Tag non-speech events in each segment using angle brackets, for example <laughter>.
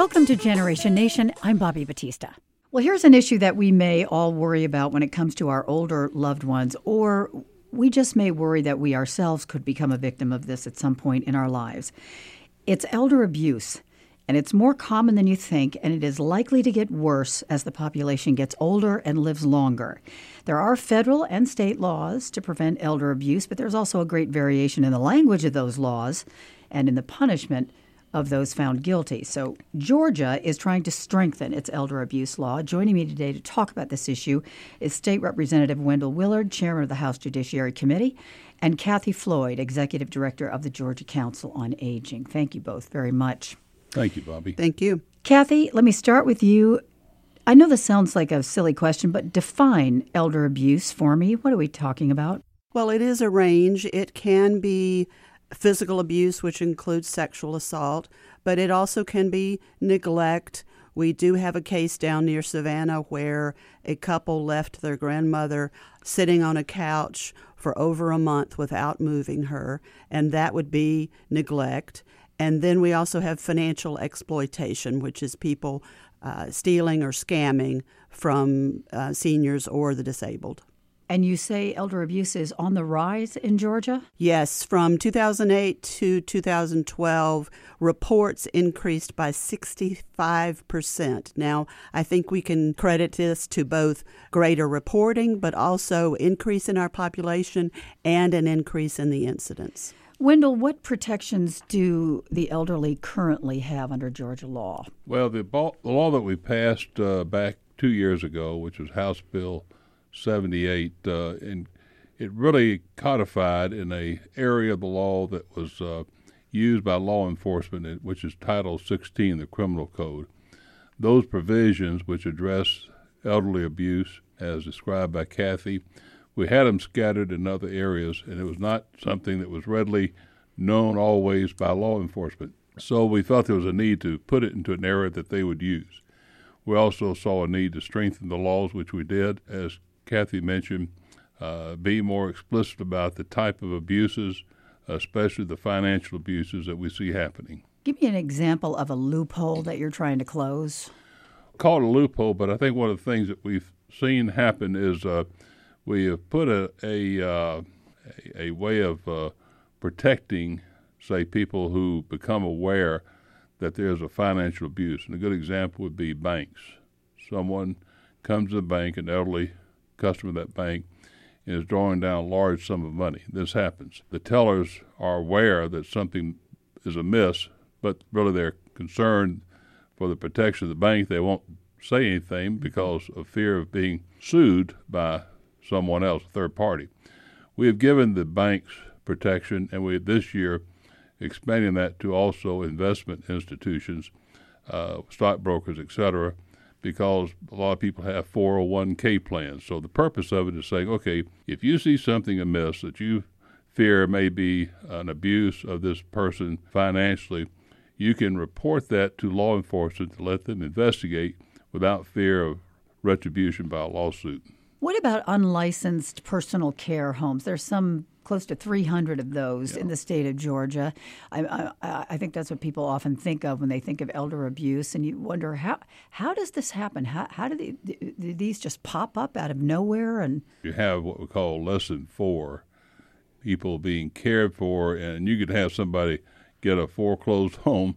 Welcome to Generation Nation. I'm Bobbie Battista. Well, here's an issue that we may all worry about when it comes to our older loved ones, or we just may worry that we ourselves could become a victim of this at some point in our lives. It's elder abuse, and it's more common than you think, and it is likely to get worse as the population gets older and lives longer. There are federal and state laws to prevent elder abuse, but there's also a great variation in the language of those laws and in the punishment of those found guilty. So, Georgia is trying to strengthen its elder abuse law. Joining me today to talk about this issue is State Representative Wendell Willard, Chairman of the House Judiciary Committee, and Kathy Floyd, Executive Director of the Georgia Council on Aging. Thank you both very much. Thank you, Bobbie. Thank you. Kathy, let me start with you. I know this sounds like a silly question, but define elder abuse for me. What are we talking about? Well, it is a range. It can be physical abuse, which includes sexual assault, but it also can be neglect. We do have a case down near Savannah where a couple left their grandmother sitting on a couch for over a month without moving her, and that would be neglect. And then we also have financial exploitation, which is people uh, stealing or scamming from uh, seniors or the disabled. And you say elder abuse is on the rise in Georgia? Yes, from 2008 to 2012, reports increased by 65%. Now, I think we can credit this to both greater reporting, but also increase in our population and an increase in the incidents. Wendell, what protections do the elderly currently have under Georgia law? Well, the, the law that we passed uh, back two years ago, which was House Bill 78, uh, and it really codified in a area of the law that was uh, used by law enforcement, which is Title 16 of the Criminal Code. Those provisions which address elderly abuse, as described by Kathy, we had them scattered in other areas, and it was not something that was readily known always by law enforcement. So we felt there was a need to put it into an area that they would use. We also saw a need to strengthen the laws, which we did, as Kathy mentioned, uh, be more explicit about the type of abuses, especially the financial abuses that we see happening. Give me an example of a loophole that you're trying to close. Call it a loophole, but I think one of the things that we've seen happen is uh, we have put a a, uh, a, a, way of uh, protecting, say, people who become aware that there's a financial abuse. And a good example would be banks. Someone comes to the bank, an elderly customer of that bank is drawing down a large sum of money. This happens. The tellers are aware that something is amiss, but really they're concerned for the protection of the bank. They won't say anything because of fear of being sued by someone else, a third party. We have given the banks protection, and we this year expanding that to also investment institutions, uh, stockbrokers, etc because a lot of people have 401k plans. So the purpose of it is saying, okay, if you see something amiss that you fear may be an abuse of this person financially, you can report that to law enforcement to let them investigate without fear of retribution by a lawsuit. What about unlicensed personal care homes? There's some close to 300 of those yeah. in the state of Georgia. I, I, I, think that's what people often think of when they think of elder abuse, and you wonder how how does this happen? How how do, they, do these just pop up out of nowhere? And you have what we call less than four people being cared for, and you could have somebody get a foreclosed <laughs> home,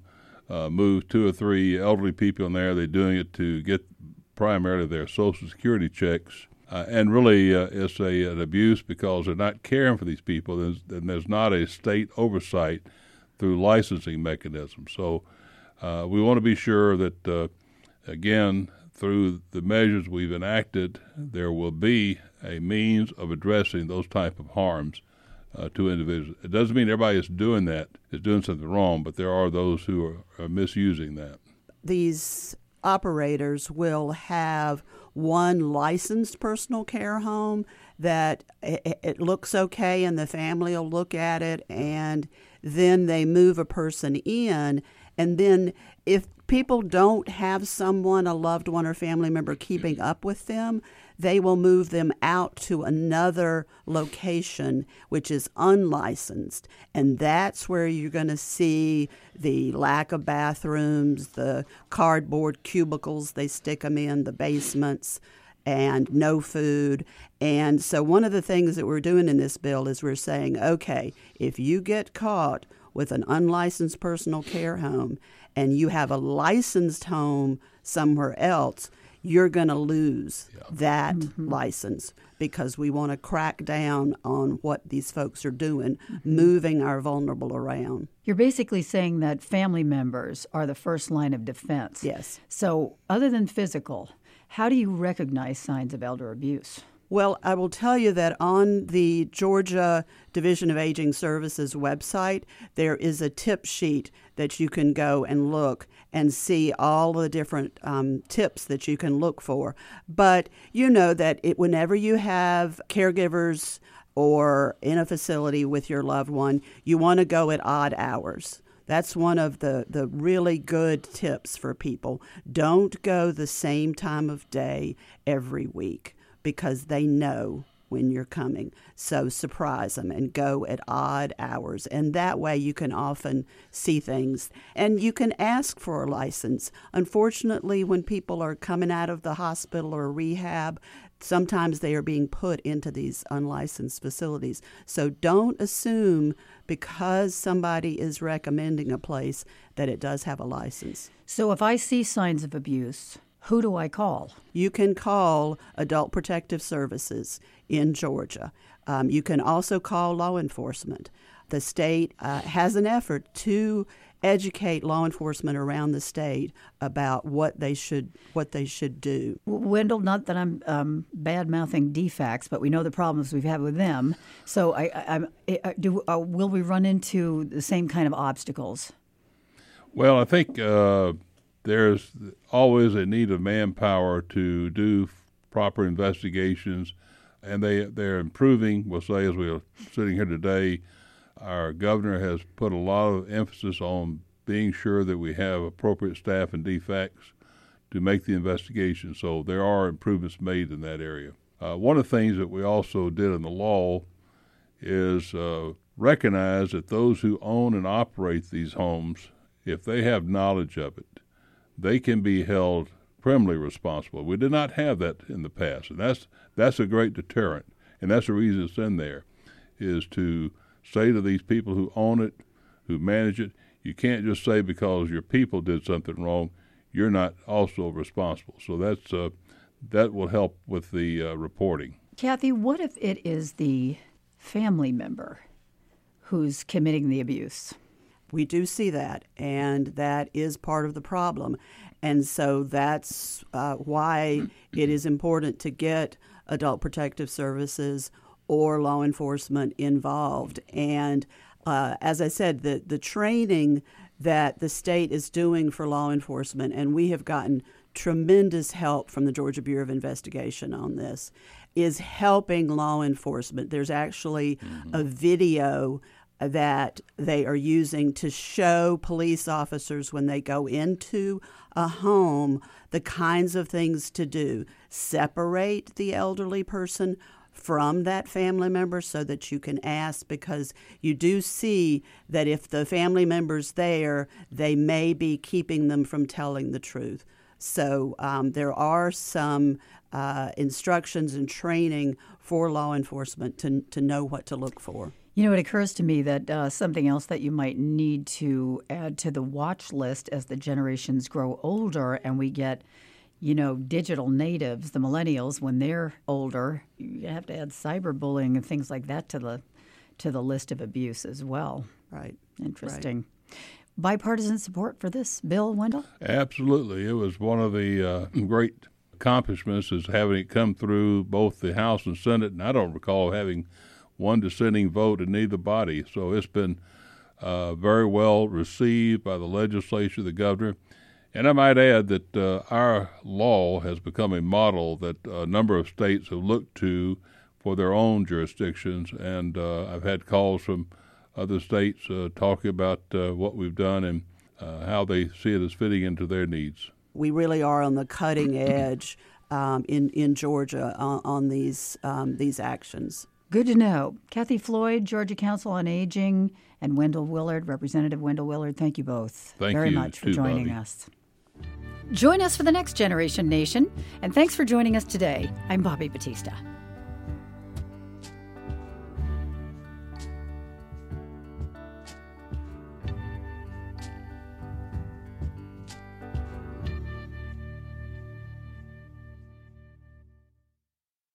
uh, move two or three elderly people in there. They're doing it to get primarily their Social Security checks uh, and really, uh, it's a, an abuse because they're not caring for these people, there's, and there's not a state oversight through licensing mechanisms. So uh, we want to be sure that, uh, again, through the measures we've enacted, there will be a means of addressing those type of harms uh, to individuals. It doesn't mean everybody is doing that is doing something wrong, but there are those who are, are misusing that. These operators will have one licensed personal care home that it, it, looks okay and the family will look at it and then they move a person in. And then if people don't have someone, a loved one or family member, keeping up with them, they will move them out to another location which is unlicensed. And that's where you're going to see the lack of bathrooms, the cardboard cubicles they stick them in, the basements, and no food. And so, one of the things that we're doing in this bill is we're saying, okay, if you get caught with an unlicensed personal care home and you have a licensed home somewhere else, you're going to lose yeah. that mm-hmm. license because we want to crack down on what these folks are doing, mm-hmm. moving our vulnerable around. You're basically saying that family members are the first line of defense. Yes. So, other than physical, how do you recognize signs of elder abuse? Well, I will tell you that on the Georgia Division of Aging Services website, there is a tip sheet that you can go and look and see all the different um, tips that you can look for. But you know that it, whenever you have caregivers or in a facility with your loved one, you want to go at odd hours. That's one of the, the really good tips for people. Don't go the same time of day every week because they know when you're coming. So surprise them and go at odd hours. And that way you can often see things. And you can ask for a license. Unfortunately, when people are coming out of the hospital or rehab, sometimes they are being put into these unlicensed facilities. So don't assume because somebody is recommending a place that it does have a license. So if I see signs of abuse, who do I call? You can call Adult Protective Services in Georgia. Um, you can also call law enforcement. The state uh, has an effort to educate law enforcement around the state about what they should what they should do. Wendell, not that I'm um, bad mouthing DFACS, but we know the problems we've had with them. So, I, I, I uh, do uh, will we run into the same kind of obstacles? Well, I think uh, there's always a need of manpower to do proper investigations, and they they're improving. We'll say as we are sitting here today our governor has put a lot of emphasis on being sure that we have appropriate staff and DFACS to make the investigation. So there are improvements made in that area. Uh, one of the things that we also did in the law is uh, recognize that those who own and operate these homes, if they have knowledge of it, they can be held criminally responsible. We did not have that in the past, and that's that's a great deterrent, and that's the reason it's in there, is to say to these people who own it, who manage it, you can't just say because your people did something wrong, you're not also responsible. So that's uh, that will help with the uh, reporting. Kathy, what if it is the family member who's committing the abuse? We do see that, and that is part of the problem. And so that's uh, why it is important to get adult protective services or law enforcement involved. And uh, as I said, the, the training that the state is doing for law enforcement, and we have gotten tremendous help from the Georgia Bureau of Investigation on this, is helping law enforcement. There's actually mm-hmm. a video that they are using to show police officers when they go into a home the kinds of things to do. Separate the elderly person from that family member so that you can ask because you do see that if the family member's there, they may be keeping them from telling the truth. So um, there are some uh, instructions and training for law enforcement to, to know what to look for. You know, it occurs to me that uh, something else that you might need to add to the watch list as the generations grow older and we get you know, digital natives, the millennials, when they're older, you have to add cyberbullying and things like that to the to the list of abuse as well. Right. Interesting. Right. Bipartisan support for this bill, Wendell? Absolutely. It was one of the uh, great accomplishments is having it come through both the House and Senate, and I don't recall having one dissenting vote in either body. So it's been uh, very well received by the legislature, the governor. And I might add that uh, our law has become a model that a number of states have looked to for their own jurisdictions. And uh, I've had calls from other states uh, talking about uh, what we've done. And uh, how they see it as fitting into their needs. We really are on the cutting edge um, in in Georgia on, on these um, these actions. Good to know. Kathy Floyd, Georgia Council on Aging, and Wendell Willard, Representative Wendell Willard, thank you both thank very you much for too, joining Bobbie. us. Join us for the next Generation Nation, and thanks for joining us today. I'm Bobbie Battista.